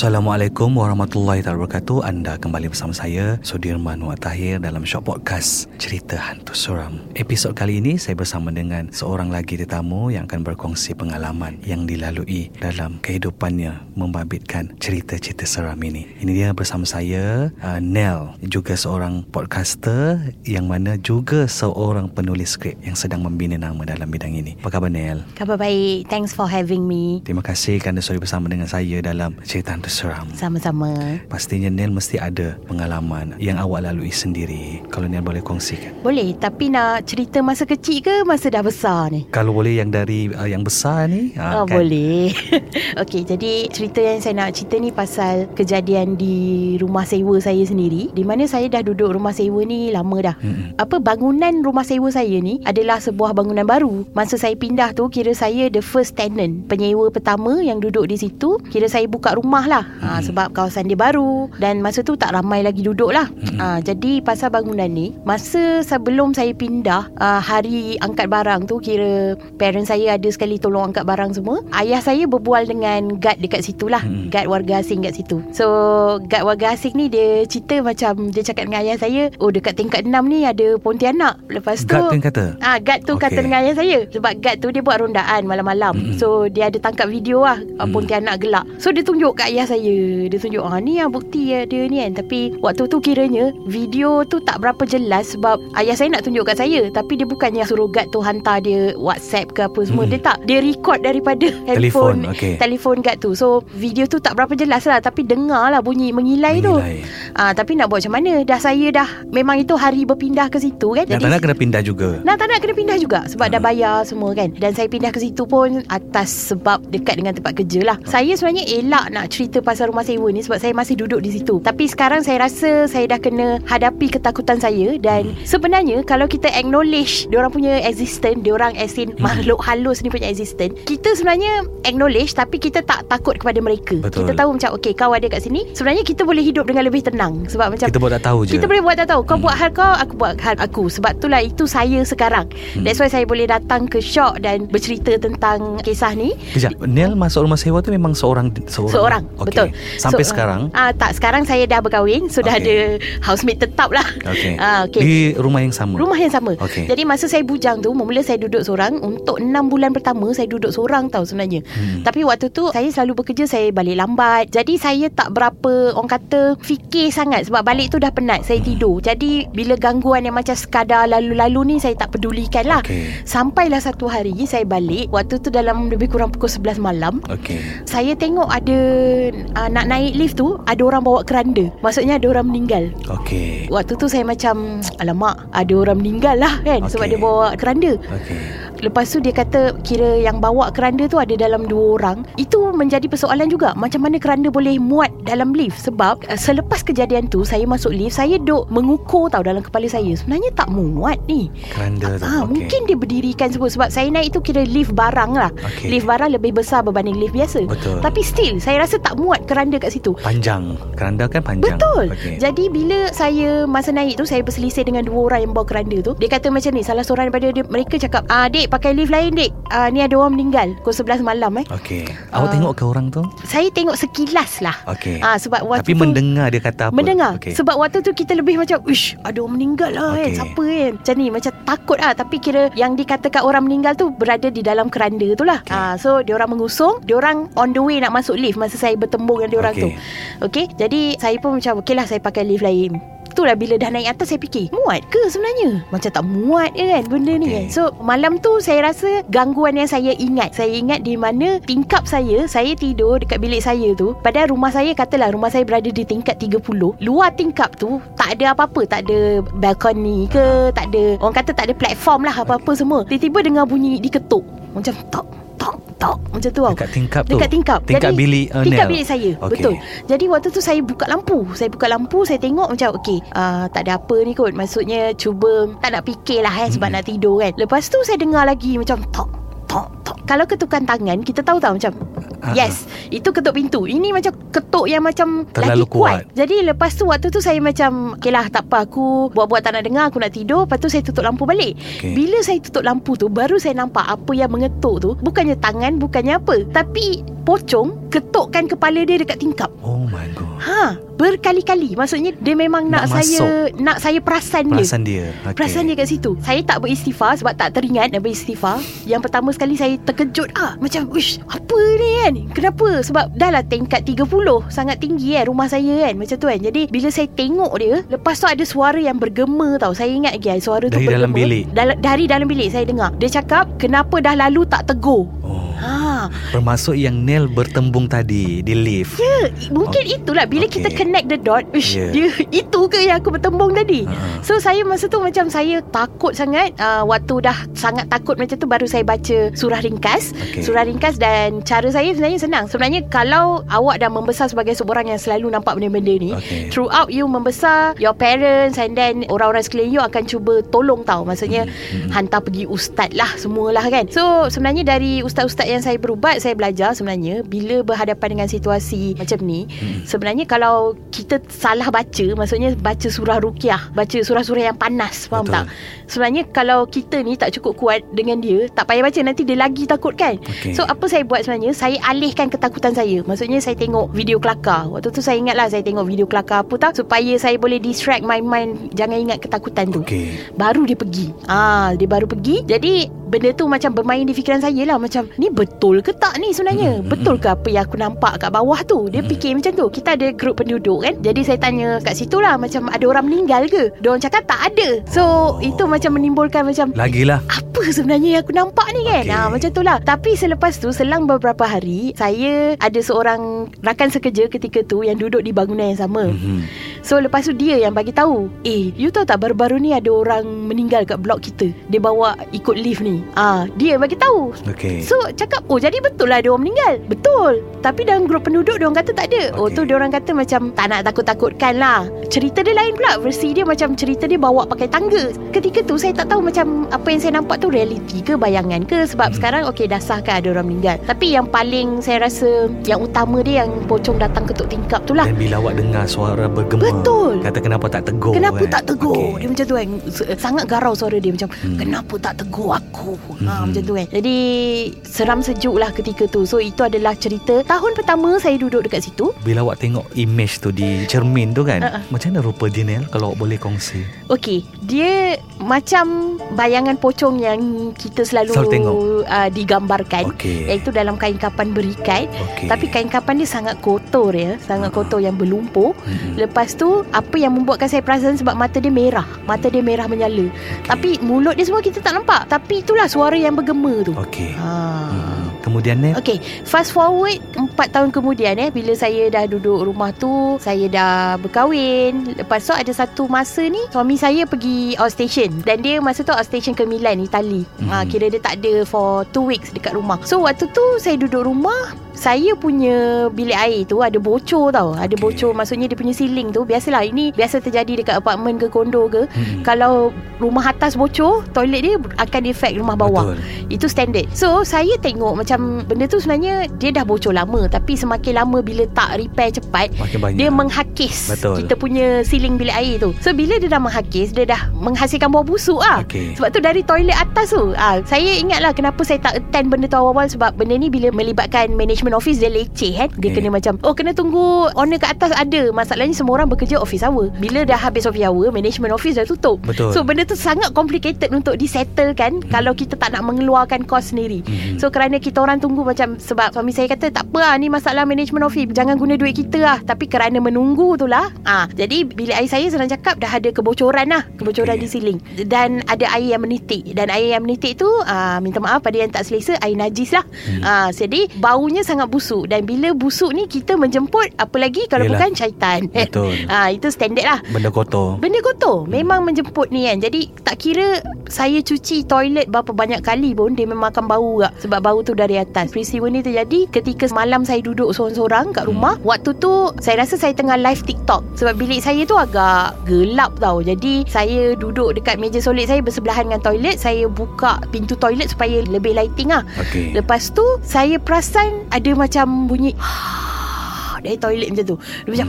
Assalamualaikum warahmatullahi wabarakatuh Anda kembali bersama saya Sudirman Muhammad Tahir dalam Shop Podcast Cerita Hantu Suram Episod kali ini saya bersama dengan seorang lagi tetamu Yang akan berkongsi pengalaman yang dilalui dalam kehidupannya Membabitkan cerita-cerita seram ini Ini dia bersama saya uh, Nell Juga seorang podcaster Yang mana juga seorang penulis skrip Yang sedang membina nama dalam bidang ini Apa khabar Nell? Khabar baik. Thanks for having me. Terima kasih kerana sudi bersama dengan saya dalam cerita hantu seram. Sama-sama. Pastinya Nel mesti ada pengalaman yang awak lalui sendiri. Kalau Nel boleh kongsikan. Boleh, tapi nak cerita masa kecil ke masa dah besar ni? Kalau boleh yang dari uh, yang besar ni. Oh, boleh. Okey, jadi cerita yang saya nak cerita ni pasal kejadian di rumah sewa saya sendiri. Di mana saya dah duduk rumah sewa ni lama dah. Mm-mm. Apa bangunan rumah sewa saya ni adalah sebuah bangunan baru. Masa saya pindah tu kira saya the first tenant, penyewa pertama yang duduk di situ. Kira saya buka rumah lah. Ha, sebab kawasan dia baru dan masa tu tak ramai lagi duduk lah. Ha, jadi pasal bangunan ni, masa sebelum saya pindah, ha, hari angkat barang tu kira parents saya ada sekali tolong angkat barang semua. Ayah saya berbual dengan guard dekat situ lah. Hmm. Guard warga asing kat situ. So guard warga asing ni dia cerita macam dia cakap dengan ayah saya, oh dekat tingkat 6 ni ada Pontianak. Lepas tu Guard tu kata? Ah, guard tu Okey. kata dengan ayah saya sebab guard tu dia buat rondaan malam-malam. Mm-mm. So dia ada tangkap video lah mm. Mm. Pontianak gelak. So dia tunjuk kat ayah saya. Dia tunjuk ah ni ah bukti ya dia ni kan. Tapi waktu tu kiranya video tu tak berapa jelas sebab ayah saya nak tunjuk kat saya tapi dia bukannya suruh guard tu hantar dia WhatsApp ke apa semua. Mm. Dia tak. Dia record daripada Telefon, handphone okey. telefon guard tu. So video tu tak berapa jelas lah tapi dengar lah bunyi mengilai, tu. Menilai. Ah tapi nak buat macam mana? Dah saya dah memang itu hari berpindah ke situ kan. Yang tak nak kena pindah juga. Nak tak nak kena pindah juga Sebab Hmm. dah bayar semua kan Dan saya pindah ke situ pun Atas sebab dekat dengan tempat kerja lah Saya sebenarnya elak nak cerita pasal rumah sewa ni Sebab saya masih duduk di situ Tapi sekarang saya rasa Saya dah kena hadapi ketakutan saya Dan sebenarnya Kalau kita acknowledge Diorang punya existence Diorang as in makhluk halus ni punya existence Kita sebenarnya acknowledge Tapi kita tak takut kepada mereka Betul. Kita tahu macam Okay kau ada kat sini Sebenarnya kita boleh hidup dengan lebih tenang Sebab macam Kita buat tak tahu je. kita boleh buat tak tahu Kau Hmm. buat hal kau Aku buat hal aku Sebab itulah Itu saya sekarang Hmm. That's why saya boleh datang ke Shock Dan bercerita tentang Kisah ni Kejap, Nel masuk rumah sewa tu memang seorang seorang. Seorang Okey. Betul Sampai So, sekarang. ah Tak sekarang saya dah berkahwin Sudah Okey. ada Housemate tetap lah Okey. ah, okay. Di rumah yang sama. Rumah yang sama Okey. Jadi masa saya bujang tu Mula saya duduk seorang Untuk 6 bulan pertama Saya duduk seorang tau sebenarnya Hmm. Tapi waktu tu Saya selalu bekerja Saya balik lambat Jadi saya tak berapa Orang kata Fikir sangat Sebab balik tu dah penat Saya tidur Jadi bila gangguan yang macam Sekadar lalu-lalu ni Saya tak pedulikan lah Okey. Sampailah satu hari Saya balik Waktu tu dalam Lebih kurang pukul 11 malam Okey. saya tengok ada uh, nak naik lift tu ada orang bawa keranda. Maksudnya ada orang meninggal. Okey. Waktu tu saya macam alamak ada orang meninggal lah kan Okey. sebab dia bawa keranda. Okey. Lepas tu dia kata kira yang bawa keranda tu ada dalam dua orang. Itu menjadi persoalan juga. Macam mana keranda boleh muat dalam lift sebab uh, selepas kejadian tu saya masuk lift saya duk mengukur tau dalam kepala saya. Sebenarnya tak muat ni. Keranda tu. Ah, Okey. mungkin dia berdirikan semua sebab saya naik tu kira lift barang lah. Okey. Lift barang lebih besar berbanding lift biasa. Betul. Tapi still saya rasa tak muat keranda kat situ. panjang. Keranda kan panjang. Betul. Okey. Jadi bila saya masa naik tu saya berselisih dengan dua orang yang bawa keranda tu. Dia kata macam ni salah seorang daripada dia, mereka cakap, "Ah, dek pakai lift lain dek uh, Ni ada orang meninggal Pukul 11 malam eh Okey. Awak Ah. tengok ke orang tu? Saya tengok sekilas lah Okey. Ah sebab waktu Tapi tu mendengar dia kata apa? Mendengar Okey. Sebab waktu tu kita lebih macam Uish ada orang meninggal lah kan Okey. Siapa kan Macam ni Macam takut lah Tapi kira Yang dikatakan orang meninggal tu Berada di dalam keranda tu lah Okey. ah, So diorang mengusung Diorang on the way nak masuk lift Masa saya bertembung dengan diorang Okey. tu Okay Jadi saya pun macam Okay lah saya pakai lift lain Itulah bila dah naik atas Saya fikir Muat ke sebenarnya? Macam tak muat ke kan Benda ni Okey. kan So malam tu saya rasa Gangguan yang saya ingat. Saya ingat di mana Tingkap saya Saya tidur dekat bilik saya tu. Padahal rumah saya Katalah rumah saya berada di tingkat 30 Luar tingkap tu Tak ada apa-apa. Tak ada balcony ke Tak ada Orang kata tak ada platform lah Apa-apa semua. Tiba-tiba dengar bunyi diketuk. Macam tok tok Macam tu tau. Dekat tingkap tu? Dekat tingkap. Tingkap Jadi, bilik, uh, Tingkap bilik saya. Okey. Betul. Jadi waktu tu saya buka lampu. Saya buka lampu Saya tengok macam Okay uh, Tak ada apa ni kot. Maksudnya cuba Tak nak fikir lah eh, Sebab Mm-mm. nak tidur kan. Lepas tu saya dengar lagi Macam tok tok tok. Kalau ketukan tangan Kita tahu tak macam Ah, Yes Itu ketuk pintu Ini macam ketuk yang macam Terlalu Lagi kuat. kuat. Jadi lepas tu Waktu tu saya macam Okay lah tak apa Aku buat-buat tak nak dengar Aku nak tidur Lepas tu saya tutup lampu balik Okey. Bila saya tutup lampu tu Baru saya nampak Apa yang mengetuk tu Bukannya tangan Bukannya apa Tapi Pocong Ketukkan kepala dia dekat tingkap Oh my god. Ha Berkali-kali Maksudnya dia memang nak, Nak saya Nak saya perasan, Perasan dia dia. Okay. Perasan dia kat situ Saya tak beristighfar Sebab tak teringat nak beristighfar Yang pertama sekali saya terkejut ah Macam Uish Apa ni kan Kenapa? Sebab dah lah tingkat 30 Sangat tinggi kan Rumah saya kan? Macam tu kan? Jadi bila saya tengok dia Lepas tu ada suara yang bergema tau. Saya ingat lagi Suara tu Dari bergema. dalam bilik? Dal- Dari dalam bilik saya dengar. Dia cakap Kenapa dah lalu tak tegur. Ha, Bermaksud yang Nel bertembung tadi di lift. Ya, mungkin Oh, itulah bila okey. kita connect the dot, uish, Ya. dia itu ke yang aku bertembung tadi. Ha-ha. So saya masa tu macam saya takut sangat uh, waktu dah sangat takut macam tu baru saya baca surah ringkas. Okey. Surah ringkas dan cara saya sebenarnya senang. Sebenarnya kalau awak dah membesar sebagai seorang yang selalu nampak benda-benda ni, Okey. throughout you membesar, your parents and then orang-orang sekeliling you akan cuba tolong tau. Maksudnya Hmm, hmm. hantar pergi ustaz lah semualah kan. So sebenarnya dari ustaz-ustaz yang saya berubat saya belajar sebenarnya bila berhadapan dengan situasi macam ni Hmm. sebenarnya kalau kita salah baca maksudnya baca surah ruqyah, baca surah-surah yang panas, faham Betul. tak? Sebenarnya kalau kita ni tak cukup kuat dengan dia, tak payah baca nanti dia lagi takut kan. Okey. So apa saya buat sebenarnya Saya alihkan ketakutan saya Maksudnya saya tengok video kelakar Waktu tu saya ingat lah Saya tengok video kelakar apa tak Supaya saya boleh distract my mind Jangan ingat ketakutan tu Okey. Baru dia pergi Ah, Dia baru pergi Jadi benda tu macam bermain di fikiran saya lah Macam ni betul ke tak ni sebenarnya Mm-mm. Betul ke apa yang aku nampak kat bawah tu Dia Mm-mm. fikir macam tu Kita ada grup penduduk kan Jadi saya tanya kat situ lah Macam ada orang meninggal ke Dia orang cakap tak ada So Oh. itu macam menimbulkan macam Lagilah. apa sebenarnya yang aku nampak ni kan? Okay. ha, Macam tu lah. Tapi selepas tu Selang beberapa hari Saya ada seorang Rakan sekerja ketika tu Yang duduk di bangunan yang sama. Mm. Mhm. So lepas tu dia yang bagi tahu Eh you tahu tak baru-baru ni Ada orang meninggal kat blok kita? Dia bawa ikut lift ni. Ah, Dia bagi tahu. Okey. So cakap Oh jadi betul lah ada orang meninggal. Betul. Tapi dalam grup penduduk Dia orang kata tak ada. Oh Okey. tu dia orang kata macam Tak nak takut-takutkan lah. Cerita dia lain pula. Versi dia macam Cerita dia bawa pakai tangga. Ketika tu saya tak tahu macam Apa yang saya nampak tu Reality ke bayangan ke Sebab Hmm. sekarang Okay dah sah kan ada orang meninggal Tapi yang paling Saya rasa Yang utama dia Yang pocong datang ketuk tingkap tu lah Dan bila awak dengar suara bergema Betul. Kata kenapa tak tegur Kenapa kan? tak tegur Okey. Dia macam tu kan Sangat garau suara dia Macam Hmm. Kenapa tak tegur aku ha, Hmm. Macam tu kan Jadi Seram sejuk lah ketika tu So itu adalah cerita Tahun pertama saya duduk dekat situ Bila awak tengok image tu di cermin tu kan Uh-uh. Macam mana rupa dia Nel Kalau awak boleh kongsi Okey Dia Macam Bayangan pocong yang Kita selalu Selalu tengok. uh, Digambarkan Okey Iaitu dalam kain kapan berikat Okey. Tapi kain kapan dia sangat kotor ya Sangat Ah. kotor yang berlumpur Mhm. Lepas tu Apa yang membuatkan saya perasan Sebab mata dia merah Mata dia merah menyala Okey. Tapi mulut dia semua kita tak nampak Tapi itulah suara yang bergema tu Okey ha. Mhm. Kemudian Nel Okay Fast forward 4 tahun kemudian eh Bila saya dah duduk rumah tu Saya dah berkahwin Lepas tu ada satu masa ni Suami saya pergi outstation Dan dia masa tu outstation ke Milan Itali Mhm. ha, Kira dia tak ada For 2 weeks dekat rumah So waktu tu Saya duduk rumah saya punya bilik air tu ada bocor tau. Ada Okey. bocor maksudnya dia punya ceiling tu. Biasalah ini biasa terjadi dekat apartmen ke kondo ke. Mhm. Kalau rumah atas bocor, toilet dia akan efek rumah bawah. Betul Itu standard So saya tengok macam macam benda tu sebenarnya dia dah bocor lama tapi semakin lama bila tak repair cepat dia menghakis Betul. kita punya siling bilik air tu. So bila dia dah menghakis dia dah menghasilkan bau busuk ah. Okey. Sebab tu dari toilet atas tu ah saya ingatlah kenapa saya tak attend benda tu awal-awal sebab benda ni bila melibatkan management office dia leceh kan. Dia Okey. kena macam oh kena tunggu owner kat atas ada. Masalahnya semua orang bekerja office hour. Bila dah habis office hour management office dah tutup. Betul. So benda tu sangat complicated untuk disettlekan hmm. kalau kita tak nak mengeluarkan kos sendiri. Hmm. So kerana kita orang tunggu macam sebab suami saya kata tak apa lah ni masalah management office jangan guna duit kita lah. Tapi kerana menunggu tu lah. Ah jadi bilik air saya senang cakap dah ada kebocoran lah. Kebocoran Okey. di siling. Dan ada air yang menitik. Dan air yang menitik tu ah minta maaf pada yang tak selesa air najis lah. Hmm. ah jadi baunya sangat busuk. Dan bila busuk ni kita menjemput apa lagi kalau Yelah. bukan syaitan. Betul. ah itu standard lah. Benda kotor. Benda kotor. Memang menjemput ni kan. Jadi tak kira Saya cuci toilet Berapa banyak kali pun Dia memang akan bau tak Sebab bau tu dari atas. Peristiwa ni terjadi Ketika malam saya duduk Sorang-sorang kat rumah. Hmm. Waktu tu Saya rasa saya tengah live TikTok. Sebab bilik saya tu agak Gelap tau. Jadi Saya duduk dekat meja solit saya Bersebelahan dengan toilet. Saya buka pintu toilet Supaya lebih lighting lah. Okey. Lepas tu Saya perasan Ada macam bunyi Dari toilet macam tu Dia macam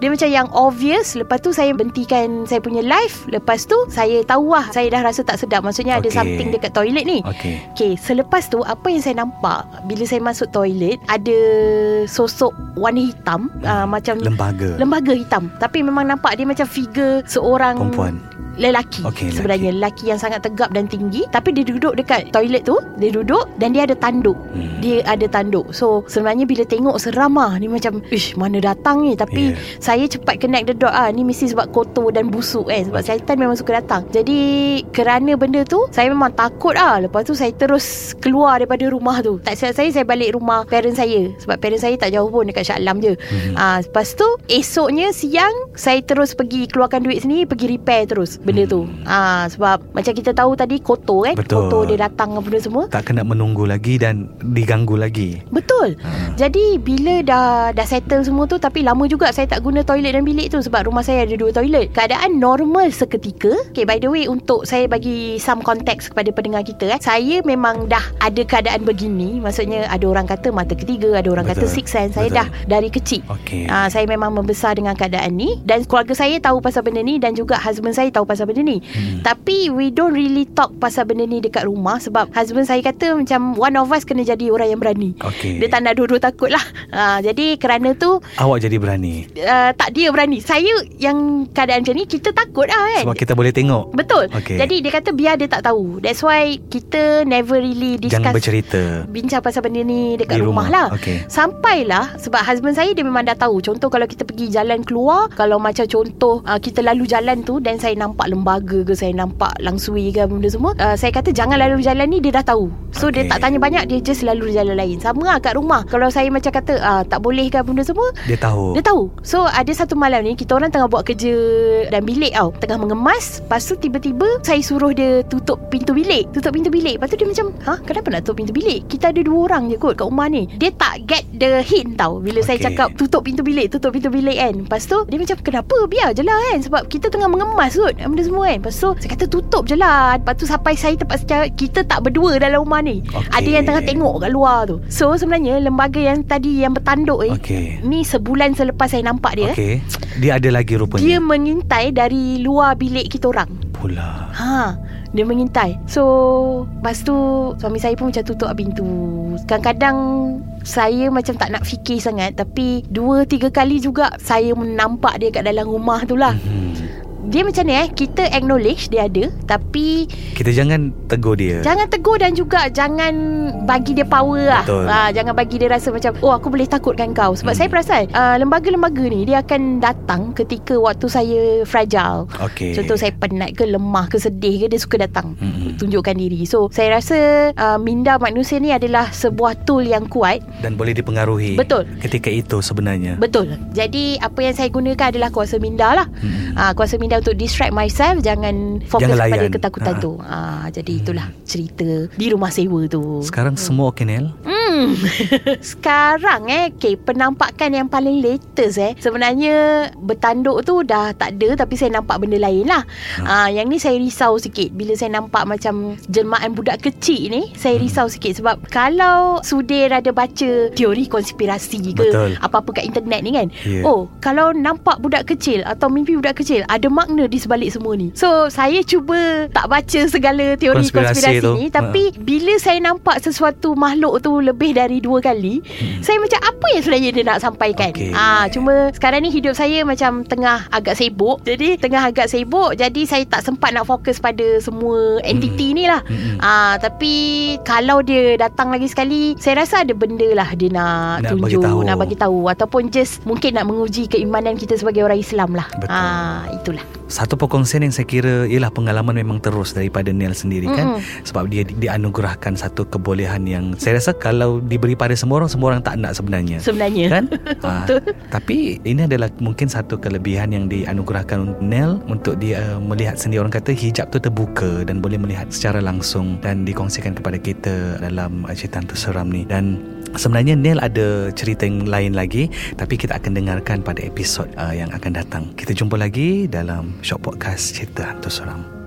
dia macam yang obvious Lepas tu saya bentikan Saya punya live Lepas tu Saya tahu lah Saya dah rasa tak sedap Maksudnya ada Okey. something dekat toilet ni Okey. Okay selepas tu Apa yang saya nampak Bila saya masuk toilet Ada Sosok warna hitam uh, Macam Lembaga. Lembaga hitam Tapi memang nampak Dia macam figure Seorang Perempuan. Lelaki. Okey, Sebenarnya lelaki yang sangat tegap dan tinggi Tapi dia duduk dekat toilet tu Dia duduk Dan dia ada tanduk. Hmm. Dia ada tanduk. So sebenarnya bila tengok seram lah Ni macam Ish mana datang ni? Tapi Yeah. saya cepat connect the dot ah. Ni mesti sebab kotor dan busuk kan Sebab syaitan memang suka datang. Jadi kerana benda tu Saya memang takut lah Lepas tu saya terus keluar daripada rumah tu. Tak silap saya Saya balik rumah parent saya. Sebab parent saya tak jauh pun Dekat Shah Alam je. Mhm. Ah, Lepas tu Esoknya siang Saya terus pergi Keluarkan duit sendiri Pergi repair terus Benda tu ah, Sebab Macam kita tahu tadi Kotor kan Hmm. Betul. Kotor dia datang Apa benda semua Tak kena menunggu lagi dan diganggu lagi. Betul Ha. Jadi bila dah dah settle semua tu Tapi lama juga saya tak guna toilet dan bilik tu Sebab rumah saya ada dua toilet Keadaan normal seketika Okay by the way Untuk saya bagi some context kepada pendengar kita eh, Saya memang dah ada keadaan begini Maksudnya ada orang kata mata ketiga Ada orang Betul. kata six sense Saya Betul. dah dari kecil Okey. Ah, Saya memang membesar dengan keadaan ni Dan keluarga saya tahu pasal benda ni Dan juga husband saya tahu pasal benda ni Hmm. Tapi we don't really talk pasal benda ni dekat rumah Sebab husband saya kata Macam one of us kena jadi orang yang berani Okey. dia tak nak dua-dua takut lah ha, Jadi kerana tu Awak jadi berani. uh, Tak dia berani Saya yang keadaan macam ni Kita takut lah kan Sebab kita boleh tengok. Betul Okey. Jadi dia kata biar dia tak tahu That's why Kita never really discuss Jangan bercerita. Bincang pasal benda ni Dekat Di rumah, rumah. lah Okey. Sampailah Sebab husband saya Dia memang dah tahu Contoh kalau kita pergi jalan keluar Kalau macam contoh uh, Kita lalu jalan tu Dan saya nampak lembaga ke Saya nampak langsui ke Benda semua uh, Saya kata jangan lalu jalan ni Dia dah tahu. So Okey. dia tak tanya banyak Dia just lalu jalan lain. Sama lah kat rumah. Kalau saya macam kata uh, Tak boleh ke benda semua Dia tahu. dia tahu. So ada satu malam ni Kita orang tengah buat kerja Dan bilik tau. Tengah mengemas Lepas tu tiba-tiba Saya suruh dia Tutup pintu bilik. Tutup pintu bilik. Lepas tu dia macam Ha kenapa nak tutup pintu bilik? Kita ada dua orang je kot Kat rumah ni. Dia tak get the hint tau Bila saya Okey. cakap Tutup pintu bilik Tutup pintu bilik kan. Lepas tu Dia macam kenapa? Biar je lah kan. Sebab kita tengah mengemas kot Benda semua kan Lepas tu Saya kata tutup je lah Lepas tu sampai saya terpaksa Kita tak berdua dalam rumah ni Okey. Ada yang tengah tengok kat luar tu So sebenarnya Lembaga yang tadi Yang bertanduk ni Okey. Ni sebulan selepas saya nampak dia Okey. Dia ada lagi rupanya. Dia mengintai dari luar bilik kita orang pula. Ha Dia mengintai So Lepas tu Suami saya pun macam tutup pintu Kadang-kadang Saya macam tak nak fikir sangat Tapi Dua tiga kali juga Saya nampak dia kat dalam rumah tu lah Hmm. Dia macam ni eh Kita acknowledge dia ada Tapi Kita jangan tegur dia. Jangan tegur dan juga Jangan bagi dia power lah Betul. ha, Jangan bagi dia rasa macam Oh aku boleh takutkan kau Sebab Hmm. saya perasan uh, Lembaga-lembaga ni Dia akan datang Ketika waktu saya fragile Okey. Contoh saya penat ke Lemah ke sedih ke Dia suka datang Mm-mm. Tunjukkan diri So saya rasa uh, Minda manusia ni adalah Sebuah tool yang kuat dan boleh dipengaruhi. Betul. Ketika itu sebenarnya. Betul Jadi apa yang saya gunakan Adalah kuasa minda lah Hmm. Ah, kuasa minda untuk distract myself jangan fokus Jangan kepada ketakutan Ha. tu. Ah, jadi itulah cerita di rumah sewa tu. Sekarang semua okey Nel? Hmm, Hmm. Sekarang eh okay, Penampakan yang paling latest eh Sebenarnya Bertanduk tu dah tak ada Tapi saya nampak benda lain lah hmm. uh, Yang ni saya risau sikit Bila saya nampak macam Jelmaan budak kecil ni Saya hmm. risau sikit Sebab Kalau Sudir ada baca Teori konspirasi ke Betul. Apa-apa kat internet ni kan Ya. Oh Kalau nampak budak kecil Atau mimpi budak kecil Ada makna di sebalik semua ni So saya cuba Tak baca segala teori Konspirasi konspirasi, tu. ni Tapi Bila saya nampak sesuatu makhluk tu Lebih dari dua kali hmm. Saya macam Apa yang sebenarnya dia nak sampaikan Okey. Ah, Cuma Sekarang ni hidup saya Macam tengah agak sibuk Jadi tengah agak sibuk Jadi saya tak sempat nak fokus pada Semua entiti ni lah Hmm. Ah, Tapi Kalau dia datang lagi sekali Saya rasa ada benda lah Dia nak, Nak tunjuk bagi tahu. Nak bagi tahu Ataupun just Mungkin nak menguji keimanan kita Sebagai orang Islam lah Betul. Ah, Itulah Satu perkongsian yang saya kira Ialah pengalaman memang terus Daripada Neil sendiri kan Sebab dia di- dianugerahkan Satu kebolehan yang Saya rasa kalau Diberi pada semua orang Semua orang tak nak sebenarnya. Sebenarnya. Kan? ha, tapi ini adalah mungkin satu kelebihan yang dianugerahkan Nel untuk dia uh, melihat sendiri. Orang kata hijab tu terbuka dan boleh melihat secara langsung dan dikongsikan kepada kita dalam uh, cerita hantu seram ni. Dan Sebenarnya Nel ada cerita yang lain lagi Tapi kita akan dengarkan pada episod uh, yang akan datang. Kita jumpa lagi dalam Shop Podcast Cerita Hantu Seram